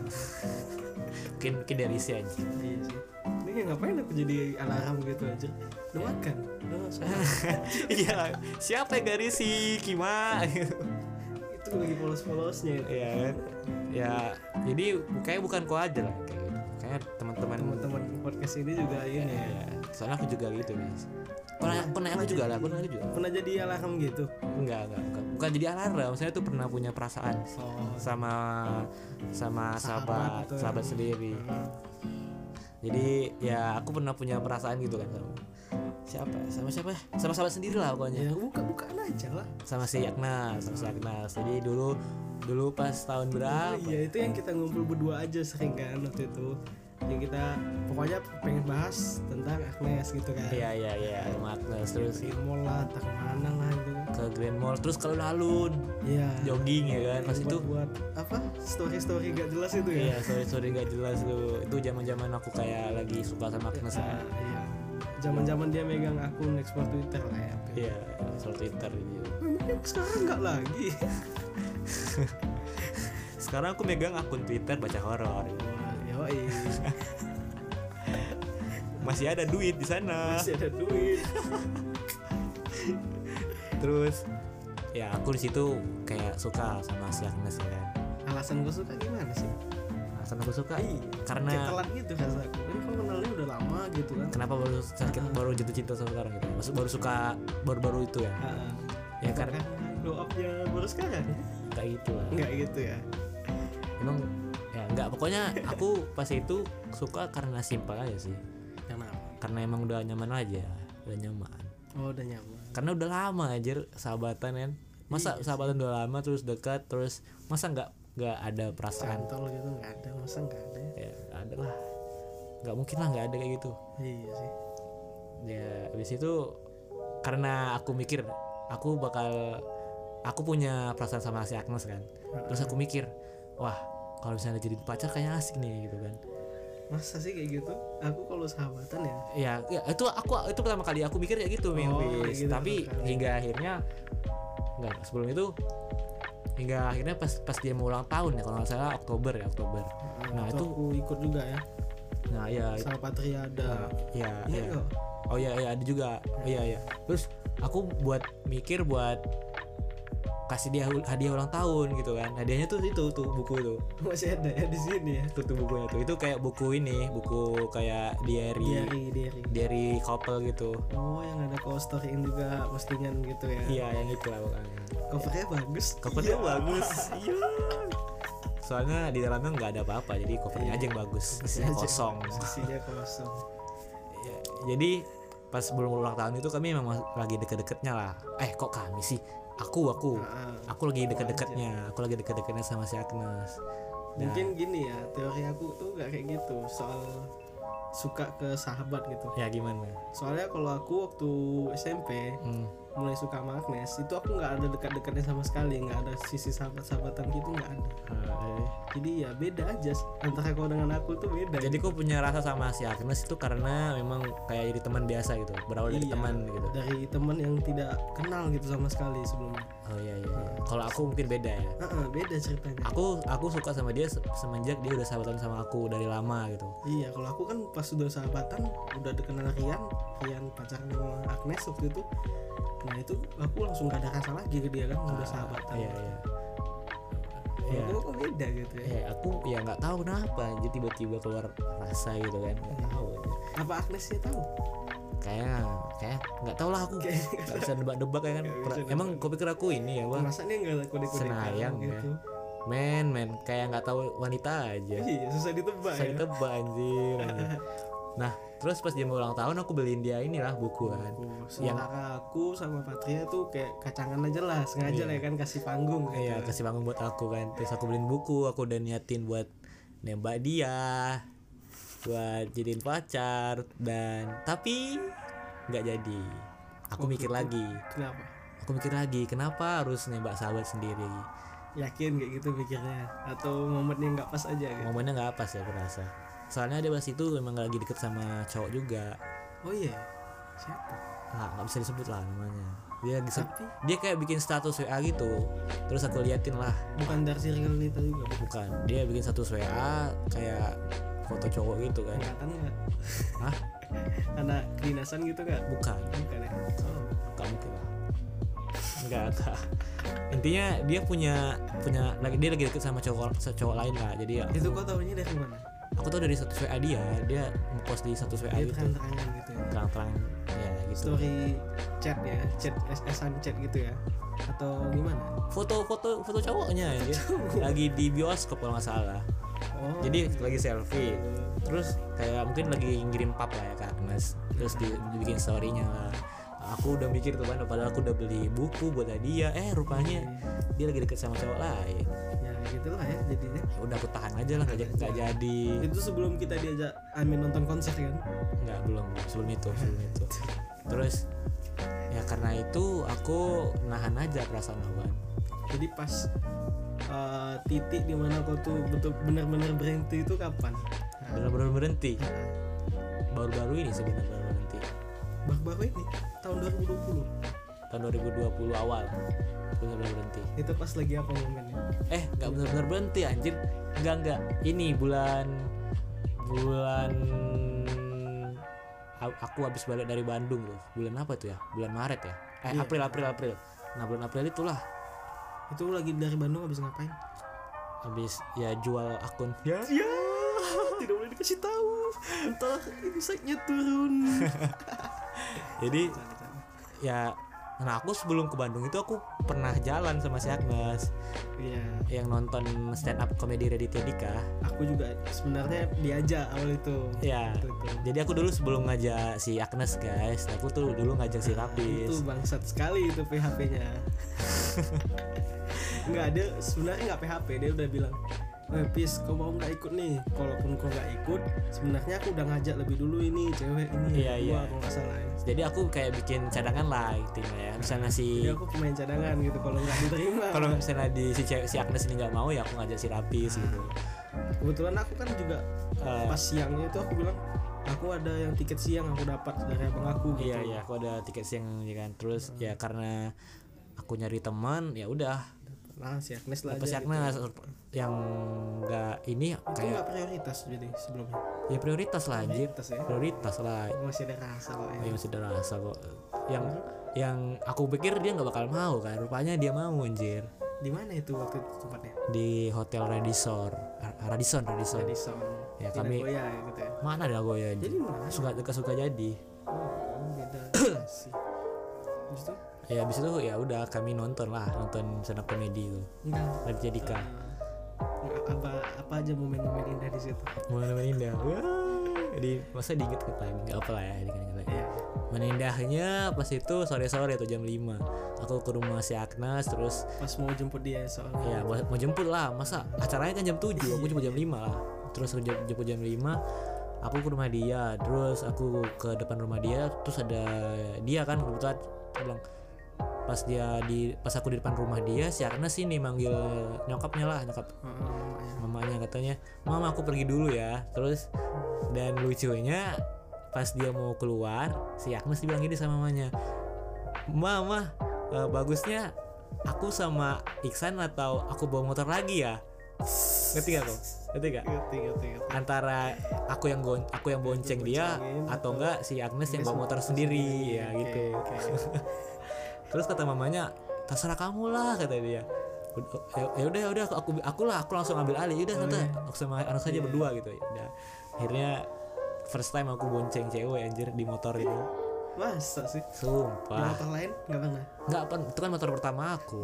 mungkin mungkin dari si anjing Iya sih. Ini ngapain aku jadi alarm gitu aja? Udah makan, udah masuk. iya siapa yang dari si Kima itu lagi polos-polosnya. Ya kan ya jadi kayak bukan kau aja lah kayak gitu. Kayak teman-teman Teman-teman podcast ini juga ini ya. ya, soalnya aku juga gitu guys pernah pernah aku juga lah aku pernah juga. Pernah jadi alarm gitu. enggak enggak bukan, bukan jadi alarm. Saya tuh pernah punya perasaan Oh, sama sama sahabat ya. sahabat sendiri jadi ya aku pernah punya perasaan gitu kan sama siapa sama siapa ya? sama sahabat sendiri lah pokoknya ya buka-bukaan aja lah. sama si Agnes sama si Agnes jadi dulu dulu pas tahun Oh, berapa iya itu yang kita ngumpul berdua aja sering kan waktu itu. Yang kita pokoknya pengen bahas tentang Agnes gitu kan. iya iya iya Agnes terus Di mall lah, entah ke mana lah itu. Ke Grand Mall. Terus kalau alun Iya. jogging ya kan? Pas itu buat apa? Story story gak jelas itu ya? Iya sorry sorry gak jelas tuh itu zaman zaman aku kayak lagi suka sama Agnes Ah, ya. iya. Zaman zaman dia megang akun ekspor twitter lah ya. Iya soal Twitter gitu. Sekarang nggak lagi. Sekarang aku megang akun Twitter baca horor. Yoi. Masih ada duit di sana. Masih ada duit terus ya aku di situ kayak suka sama si Agnes ya kan. Alasan gue suka gimana sih? Alasan aku suka Iya, karena telat gitu rasa aku kan kenalnya udah lama gitu kan. Kenapa baru sakit baru jatuh cinta sama sekarang gitu maksud baru suka baru-baru itu ya? Ah, ya karena glow up-nya baru sekarang? Kayak gitu lah. Enggak gitu ya? Emang ya nggak. Pokoknya aku pas itu suka karena simpel aja sih. Kenapa karena emang udah nyaman aja udah nyaman. Oh udah nyaman karena udah lama aja sahabatan kan. Masa sahabatan udah lama terus dekat terus masa nggak nggak ada perasaan? Cantol gitu nggak ada. Masa nggak ada? Ya nggak ada lah. Nggak mungkin lah nggak ada kayak gitu. Iya sih. Ya habis itu karena aku mikir aku bakal aku punya perasaan sama si Agnes kan. Terus aku mikir wah kalau misalnya jadi pacar kayaknya asik nih gitu kan masa sih kayak gitu? Aku kalau sahabatan ya? Ya, ya itu aku itu pertama kali aku mikir kayak gitu Oh, gitu tapi hingga akhirnya enggak sebelum itu hingga akhirnya pas pas dia mau ulang tahun ya kalau nggak salah Oktober ya Oktober. Nah Waktu itu aku ikut juga ya. Nah ya sama Patria ada. Ya iya ya nggak? oh ya ya ada juga. Oh, iya iya. Terus aku buat mikir buat kasih dia hadiah ulang tahun gitu kan. Hadiahnya tuh itu tuh buku itu. Masih ada ya di sini ya. Tuh, tuh bukunya tuh. Itu kayak buku ini buku kayak diary. Diary diary. Diary couple gitu. Oh yang ada kau storyin juga postingan gitu ya. Iya yang itu lah pokoknya. Covernya bagus. Covernya Iya. bagus. Iya. Soalnya di dalamnya nggak ada apa-apa jadi covernya aja yang bagus. Isinya kosong. Isinya kosong. Ya, jadi pas sebelum ulang tahun itu kami memang lagi deket-deketnya lah. Eh kok kami sih aku aku. Aku lagi deket-deketnya. Aku lagi deket-deketnya sama si Agnes. Dan- mungkin gini ya teori aku tuh gak kayak gitu soal suka ke sahabat gitu. Ya gimana? Soalnya kalau aku waktu SMP hmm. Mulai suka sama Agnes itu aku nggak ada dekat-dekatnya sama sekali nggak ada sisi sahabat-sahabatan gitu nggak ada. Eh. jadi ya beda aja antara kau dengan aku tuh beda. Jadi aku punya rasa sama si Agnes itu karena memang kayak jadi teman biasa gitu berawal dari Iya, teman gitu. dari teman yang tidak kenal gitu sama sekali sebelumnya. Oh iya iya, iya. kalau aku mungkin beda ya. Ah, ah, beda ceritanya. Aku aku suka sama dia se- semenjak dia udah sahabatan sama aku dari lama gitu. Iya kalau aku kan pas sudah sahabatan udah dikenal Rian Rian pacaran sama Agnes waktu itu nah itu aku langsung gak ada rasa lagi ke dia kan udah sahabatan. iya iya. Iya. aku kok beda gitu ya? Eh, aku ya nggak tahu kenapa jadi tiba-tiba keluar rasa gitu kan nggak tahu apa Agnesnya tahu? Kayak kayak nggak tahu lah aku. Nggak bisa nebak-nebak ya kan. Nebak. emang kau pikir aku ini ya bang masa dia nggak kode-kode Senayang, ya. gitu men men kayak nggak tahu wanita aja. Iya susah ditebak saya ya. tebak anjir, anjir. nah terus pas dia mau ulang tahun aku beliin dia inilah buku kan. Oh, sementara aku sama Patria tuh kayak kacangan aja lah sengaja lah ya kan kasih panggung gitu. iya kasih bangun buat aku kan. Terus aku beliin buku aku udah niatin buat nembak dia buat jadiin pacar dan tapi nggak jadi. Aku mikir lagi. Kenapa? Aku mikir lagi kenapa harus nembak sahabat sendiri? Yakin kayak gitu pikirnya atau momennya nggak pas aja gitu? Momennya nggak pas ya aku rasa soalnya dia pas itu memang lagi deket sama cowok juga. Oh iya siapa? Ah nggak bisa disebut lah namanya. Dia bisa tapi dia kayak bikin status WA gitu. Terus aku liatin lah. Bukan dari circle kita juga? Bukan. Dia bikin status WA kayak foto cowok gitu kan. Angkatan nggak? Hah? anak kedinasan gitu nggak? Bukan. Bukan ya? Oh. nggak mungkin lah. Nggak nggak. Intinya dia punya punya lagi dia lagi deket sama cowok cowok lain lah. Jadi ya itu kau tahunya dari mana aku tuh dari status WA dia dia ngepost di status WA gitu terang-terangan gitu ya? Terang-terang ya gitu. Story chat ya chat SS-an chat gitu ya? Atau gimana? Foto-foto foto cowoknya ya lagi di bioskop kalau nggak salah. Oh. Jadi lagi selfie. Terus kayak mungkin lagi ngirim pap lah ya ke Agnes. Terus di- dibikin storynya. Lah aku udah mikir tuh kan padahal aku udah beli buku buat dia. Eh rupanya dia lagi deket sama cowok lain. ya gitulah ya jadinya. Ya udah aku tahan aja lah nggak ja- nggak jadi. itu sebelum kita diajak Amin nonton konser kan? Nggak belum. Sebelum itu sebelum itu. Terus ya karena itu aku nahan aja perasaan awan jadi pas eh, titik di mana kau tuh betul benar-benar berhenti itu kapan? Nah, benar-benar berhenti. Baru-baru ini sih benar-benar berhenti. Baru-baru ini tahun 2020 tahun 2020 awal. Benar-benar berhenti. Itu pas lagi apa momennya? Eh nggak benar-benar berhenti anjir. Nggak nggak. Ini bulan bulan aku habis balik dari Bandung tuh bulan apa tuh ya? Bulan Maret ya? Eh Iya. April April April. Nah bulan April itulah. Itu lagi dari Bandung habis ngapain? Habis ya jual akun. Ya ya. Tidak boleh dikasih tahu. Entah insight-nya turun. Jadi ya nah aku sebelum ke Bandung itu aku pernah jalan sama si Agnes. Iya. Yang nonton stand up komedi Raditya Dika aku juga sebenarnya diajak awal itu. Ya Itu, itu. jadi aku dulu sebelum ngajak si Agnes guys aku tuh dulu ngajak si itu Rapis bangsat sekali itu PHP-nya nggak ada sebenarnya nggak PHP dia udah bilang Eh, Pis, kau mau nggak ikut nih? Kalaupun kau nggak ikut, sebenarnya aku udah ngajak lebih dulu ini cewek ini Iya, iya. kalau nggak salah. ya. jadi aku kayak bikin cadangan lah intinya ya misalnya si Jadi aku pemain cadangan gitu kalau nggak diterima. kalau misalnya di si, cewek- si Agnes ini nggak mau ya aku ngajak si Rapis gitu kebetulan aku kan juga Eh, pas siangnya itu aku bilang aku ada yang tiket siang aku dapat dari abang aku gitu. iya iya aku ada tiket siang ya kan terus ya karena aku nyari teman ya udah Nah, si Agnes lah si gitu. Agnes yang nggak ini Itu kayak prioritas jadi sebelumnya. ya prioritas lah anjir Prioritas ya. prioritas lah Masih ada rasa lah ya. yang sudah rasa kok yang yang aku pikir dia nggak bakal mau kan rupanya dia mau anjir Di mana itu waktu itu tempatnya? di hotel Radisson Radisson Radisson Di Sound. Ya, Di kami- Nagoya ya gitu ya. mana ada gue ya Jadi anjir mana? suka suka suka jadi Oh, beda sih. Habis itu ya habis itu ya udah kami nonton lah nonton stand up komedi itu. Enggak Raditya Dika Nggak, apa apa aja momen-momen indah di situ. momen indah. Jadi masa diinget ke lagi? Nggak apa lah ya diinget lagi. Iya. menindahnya pas itu sore-sore atau jam 5 aku ke rumah si Agnes terus Pas mau jemput dia soalnya. ya mau, mau jemput lah. Masa acaranya kan jam 7 aku cuma jam 5 lah. Terus aku jam- jemput jam 5 aku ke rumah dia. Terus aku ke depan rumah dia terus ada dia kan kebetulan bilang pas dia di pas aku di depan rumah dia si Agnes ini manggil nyokapnya lah nyokap Heeh, mamanya. mamanya katanya mama aku pergi dulu ya. Terus dan lucunya pas dia mau keluar si Agnes dibilang gini sama mamanya mama eh, bagusnya aku sama Iksan atau aku bawa motor lagi ya? Ngerti gak kok ngerti gak Ngerti, ngerti, ngerti. antara aku yang gon aku yang bonceng dia boncengin. atau enggak si Agnes yang bawa motor sendiri ya gitu. Oke. terus kata mamanya terserah kamu lah kata dia. Ya ya udah ya udah aku aku aku lah aku langsung ambil alih. Udah tante aku sama anak saja berdua gitu. Ya akhirnya first time aku bonceng cewek anjir di motor itu Masa sih? Di sumpah motor lain nggak pernah. nggak apa itu kan motor pertama aku.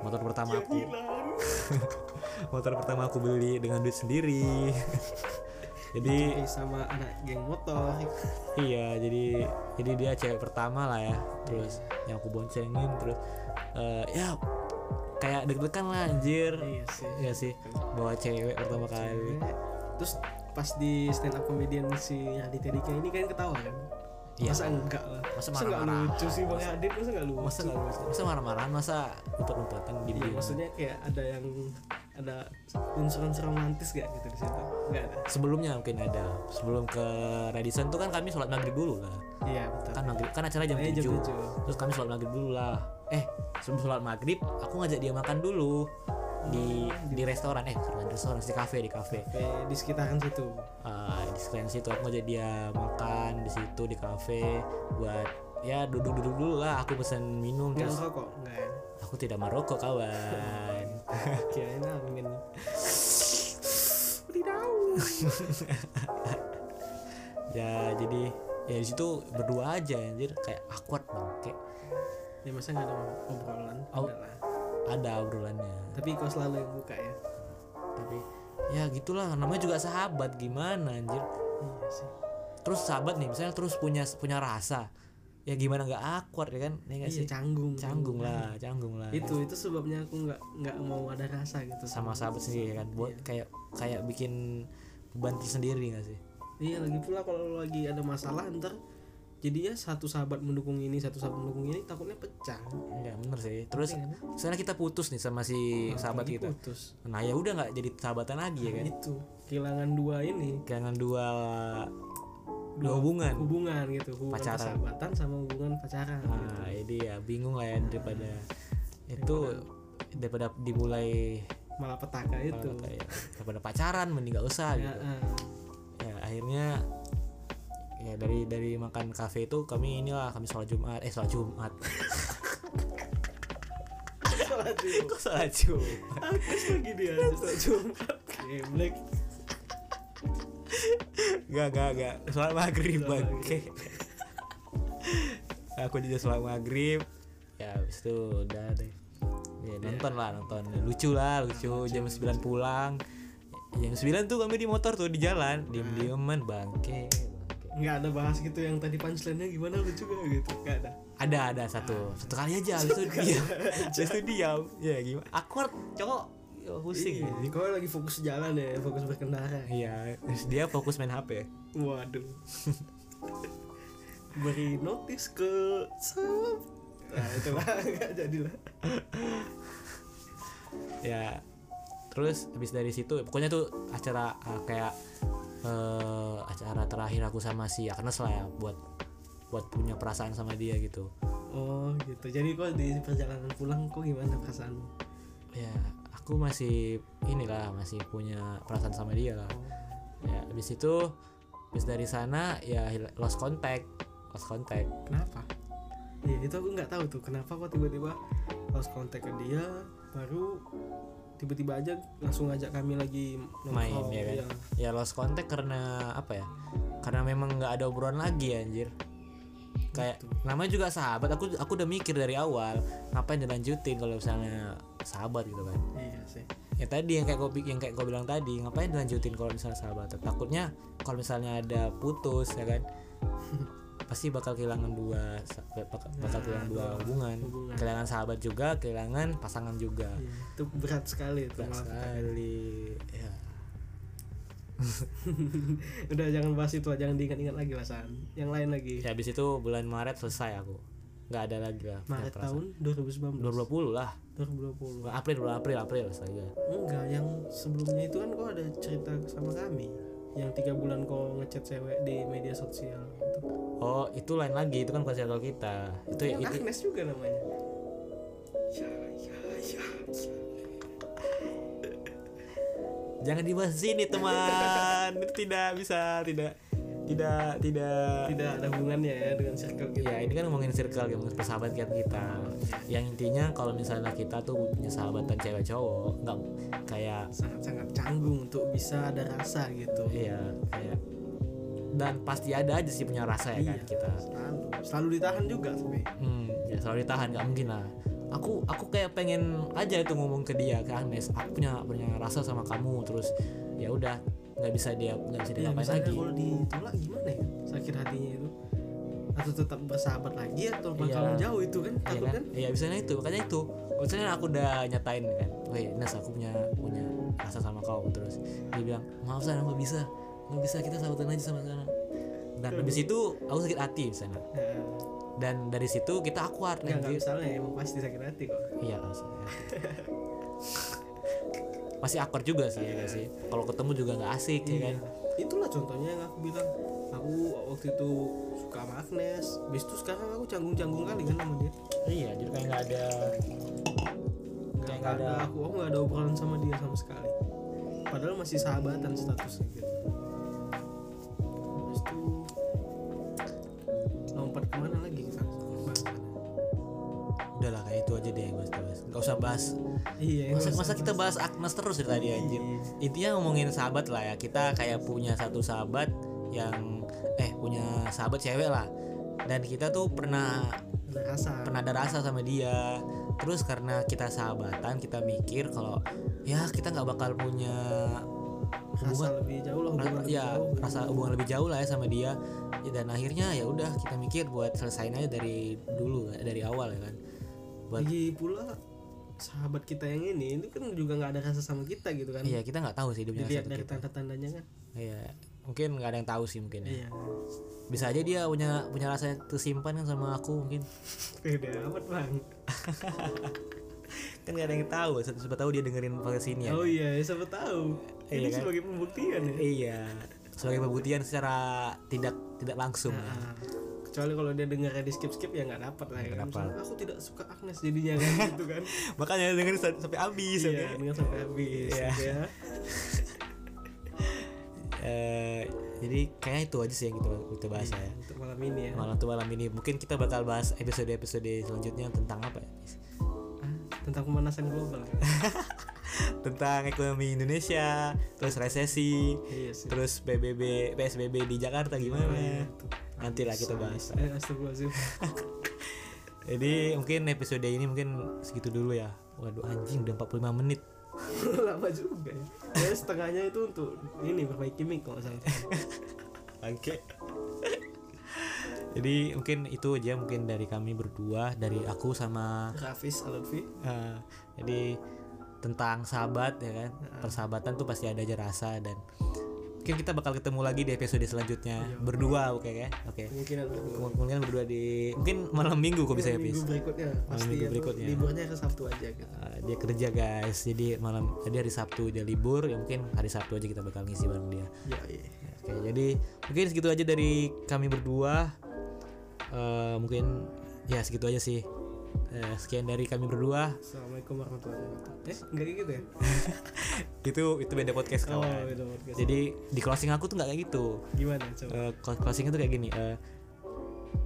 Motor pertama aku. motor pertama aku beli dengan duit sendiri jadi sama anak geng motor. Iya, jadi jadi dia cewek pertama lah ya. Terus yang aku boncengin terus eh, ya kayak deg-degan lah anjir. Iya sih. Iya sih, bawa cewek pertama kali. Terus pas di stand up comedian si Raditya Dika ini kan ketawa kan? Iya. Masa enggak lah? Masa marah-marah? lucu sih Bang Adit? Masa enggak lucu? Masa nggak lucu? Masa marah-marah? Masa umpet-umpetan di Iya, maksudnya kayak ada yang ada unsur-unsur romantis gak gitu di situ? Enggak ada. Sebelumnya mungkin ada. Sebelum ke Radisson tuh kan kami sholat maghrib dulu lah. Iya, betul. Kan maghrib kan acara jam jam 7 tujuh. Terus kami sholat maghrib dulu lah. Eh sebelum sholat maghrib aku ngajak dia makan dulu di di restoran eh bukan restoran di kafe di kafe di sekitaran situ. uh, di sekalian situ aku ngajak dia makan di situ di kafe buat ya duduk-duduk dulu lah aku pesan minum terus rokok, enggak ya? aku tidak merokok kawan Kirain angin. Tidak. ya jadi ya di situ berdua aja anjir kayak awkward bangke Ya masa enggak ada obrolan? Oh. Ada obrolannya Tapi kau selalu yang buka ya. tapi ya gitulah namanya juga sahabat gimana anjir Iya sih. terus sahabat nih misalnya terus punya punya rasa ya gimana nggak awkward ya kan? Ya nggak Iya, sih? canggung. canggung lah canggung lah. Itu itu sebabnya aku nggak nggak mau ada rasa gitu. Sama sahabat sendiri kan? Buat kayak kayak bikin beban tersendiri nggak sih? Iya lagi pula kalau lagi ada masalah ntar jadi ya satu sahabat mendukung ini satu sahabat mendukung ini takutnya pecah. ya bener sih. Terus Iya kan? misalnya kita putus nih sama si sahabat Lagi kita. putus. nah ya udah nggak jadi sahabatan lagi ya kan? Itu. Kehilangan dua ini. Jangan dua dua hubungan hubungan gitu hubungan Pacaran. persahabatan sama hubungan pacaran. nah jadi ya bingung lah ya daripada itu daripada dimulai Malah petaka itu. kayak daripada pacaran mending gak usah Ya, gitu ah. ya akhirnya ya dari dari makan kafe itu kami inilah kami sholat jumat eh sholat jumat Sholat Jumat. kok sholat jumat Agnes lagi dia sholat Jumat. Gak, gak, gak. Sholat maghrib bangke. Aku juga sholat maghrib. Ya, habis itu udah deh. Ya, nonton lah, nonton. Lucu lah, lucu. Jam 9 pulang. Jam 9 tuh kami di motor tuh di jalan, diem-dieman bangke. bangke. Nggak ada bahas gitu yang tadi punchline-nya gimana lucu gak gitu. Nggak ada. Ada, ada satu. Satu kali aja, habis itu diam. Habis itu diam. Ya, gimana? Awkward, cowok. Ya, pusing. Iya, Kau lagi fokus jalan ya, fokus berkendara. Iya, terus dia fokus main HP. Waduh. Beri notis ke sub. Nah, itulah nggak jadilah. ya terus habis dari situ pokoknya tuh acara uh, kayak eh, acara terakhir aku sama si Agnes lah ya buat buat punya perasaan sama dia gitu Oh gitu. Jadi kok di perjalanan pulang kok gimana perasaanmu? ya aku masih inilah masih punya perasaan sama dia lah. Ya habis itu habis dari sana ya lost contact lost contact. Kenapa? Iya itu aku nggak tahu tuh kenapa kok tiba-tiba lost contact ke dia baru tiba-tiba aja langsung ngajak kami lagi main ya kan? iya. ya lost contact karena apa ya? Karena memang nggak ada obrolan lagi anjir. Kayak namanya juga sahabat aku aku udah mikir dari awal ngapain dilanjutin kalau misalnya sahabat gitu kan Iya sih. ya tadi yang kayak kau yang kayak kau bilang tadi ngapain dilanjutin kalau misalnya sahabat takutnya kalau misalnya ada putus ya kan pasti bakal kehilangan dua bakal, bakal kehilangan dua hubungan. hubungan. kehilangan sahabat juga kehilangan pasangan juga Iya, itu berat sekali itu. Berat sekali ya Udah jangan bahas itu jangan diingat-ingat lagi lah San. Yang lain lagi. ya habis itu bulan Maret selesai aku nggak ada lagi lah Maret tahun 2019. 2020 lah 2020. April bulan April April saja Enggak, yang sebelumnya itu kan kok ada cerita sama kami. Yang tiga bulan kau ngechat cewek di media sosial. Itu. oh itu lain lagi itu kan bukan circle kita itu Yang itu Agnes juga namanya. Ya, ya, ya. jangan dibahas di sini teman itu tidak bisa tidak tidak tidak Tidak ada hubungannya ya dengan circle kita. ya ini kan ngomongin circle ngomongin persahabatan kita yang intinya kalau misalnya kita tuh punya sahabatan cewek cowok nggak kayak Sangat-sangat canggung untuk bisa ada rasa gitu. iya kayak dan pasti ada aja sih punya rasa ya kan Iya, kita Selalu. Selalu ditahan juga tapi. hmm ya selalu ditahan nggak mungkin lah aku aku kayak pengen aja itu ngomong ke dia ke Agnes aku punya punya rasa sama kamu terus ya udah nggak bisa dia nggak bisa Ya, diapain misalnya lagi. kalau ditolak gimana ya? Sakit hatinya itu. Atau tetap bersahabat lagi atau bakal Iya. menjauh itu kan Iya takut kan? kan? Iya misalnya itu makanya itu. Misalnya aku udah nyatain kan Woi Nas aku punya punya rasa sama kau. Terus dia bilang maaf sana nggak bisa. Nggak bisa kita sahabatan aja sama sana dan habis itu aku sakit hati misalnya. Nah, dan dari situ kita awkward nggak nggak misalnya emang pasti sakit hati kok. Iya maksudnya pasti awkward juga sih ya nggak sih? Kalau ketemu juga nggak asik ya kan? Itulah contohnya yang aku bilang. Aku waktu itu suka sama Agnes bis itu sekarang aku canggung-canggung kali kan sama dia. Iya jadi kayak nggak ada Kayak nggak ada aku aku nggak ada obrolan sama dia sama sekali. Padahal masih sahabatan statusnya gitu. Habis itu lompat ke mana lagi? kita itu aja deh bahas nggak usah bahas. Iya masa, masa kita bahas. Agnes terus dari tadi anjir Iya. intinya ngomongin sahabat lah ya. Kita kayak punya satu sahabat yang eh punya sahabat cewek lah. Dan kita tuh pernah ada rasa pernah ada rasa sama dia. Terus karena kita sahabatan kita mikir kalau ya kita nggak bakal punya rasa hubungan. lebih jauh lah hubungan ya jauh. rasa hubungan lebih jauh lah ya sama dia. Dan akhirnya ya udah kita mikir buat selesain aja dari dulu dari awal ya kan lagi pula sahabat kita yang ini itu kan juga nggak ada rasa sama kita gitu kan. Iya kita nggak tahu sih dia punya rasa dari kita. tanda-tandanya kan? Iya mungkin nggak ada yang tahu sih mungkin ya. Iya. Bisa aja dia punya punya rasa yang tersimpan kan sama aku mungkin. Beda amat bang. Kan gak ada yang tahu siapa tahu dia dengerin podcast ini ya. Oh iya ya, siapa tahu. Iya ini kan? sebagai pembuktian ya. Iya sebagai pembuktian secara tidak tidak langsung ya. Kecuali kalau dia dengar di skip skip ya nggak dapat lah ya. Kan. Misalnya, aku tidak suka Agnes jadinya kan gitu kan. Makanya dengerin sa- sampai habis iya dengan sampai habis Iya. ya. Eh, jadi kayaknya itu aja sih yang kita kita bahas ya. untuk malam ini ya. Malam tuh malam ini. Mungkin kita bakal bahas episode episode selanjutnya tentang apa ya tentang pemanasan global. Tentang ekonomi Indonesia terus resesi iya sih. terus PBB PSBB di Jakarta gimana? Iya, tuh. Nanti lah kita bahas. Eh, jadi mungkin episode ini mungkin segitu dulu ya. Waduh anjing udah 45 menit. Lama juga ya. Ya setengahnya itu untuk ini perbaiki mic kalau nggak salah Oke. Jadi mungkin itu aja mungkin dari kami berdua, dari aku sama Rafis Alutfi eh, jadi tentang sahabat ya kan. Persahabatan tuh pasti ada aja rasa dan mungkin kita bakal ketemu lagi di episode selanjutnya berdua oke ya. Oke. kemungkinan berdua Kemungkinan berdua di mungkin malam Minggu kok bisa ya, minggu Pis? berikutnya pasti minggu ya, berikutnya. liburnya ke Sabtu aja gitu Eh, dia kerja guys. Jadi malam tadi hari Sabtu dia libur, ya mungkin hari Sabtu aja kita bakal ngisi bareng dia. ya iya Oke, jadi mungkin segitu aja dari kami berdua. Eh, mungkin ya segitu aja sih. Eh, sekian dari kami berdua. Assalamualaikum warahmatullahi wabarakatuh eh enggak kayak gitu ya Itu itu beda podcast oh kawan. beda podcast Jadi di closing aku tuh nggak kayak gitu. gimana coba Eh, clo- closing itu kayak gini. eh,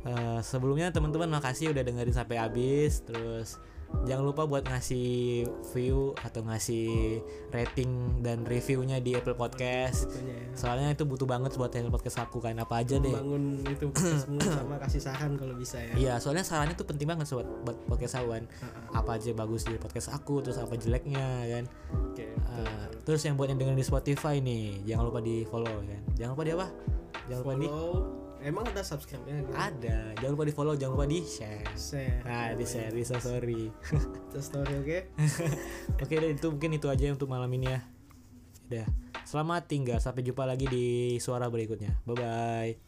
eh, sebelumnya teman-teman makasih udah dengerin sampai habis. Terus jangan lupa buat ngasih view atau ngasih rating dan reviewnya di Apple Podcast. Ya Soalnya itu butuh banget buat channel podcast aku kan apa aja deh. bangun itu sama kasih saran kalau bisa ya Iya, soalnya sarannya tuh penting banget sobat buat podcast awan. Heeh. Apa aja bagus di podcast aku, terus apa jeleknya kan. oke Eh, terus yang buat yang dengerin di Spotify nih, jangan lupa di follow kan. Jangan lupa di apa? Jangan lupa di follow emang ada subscribe nya gitu ada. Jangan lupa di follow, jangan lupa di share. share Nah, di share, di story. The story oke Oke deh, itu mungkin itu aja untuk malam ini ya. Udah. Selamat tinggal, sampai jumpa lagi di suara berikutnya. Bye bye.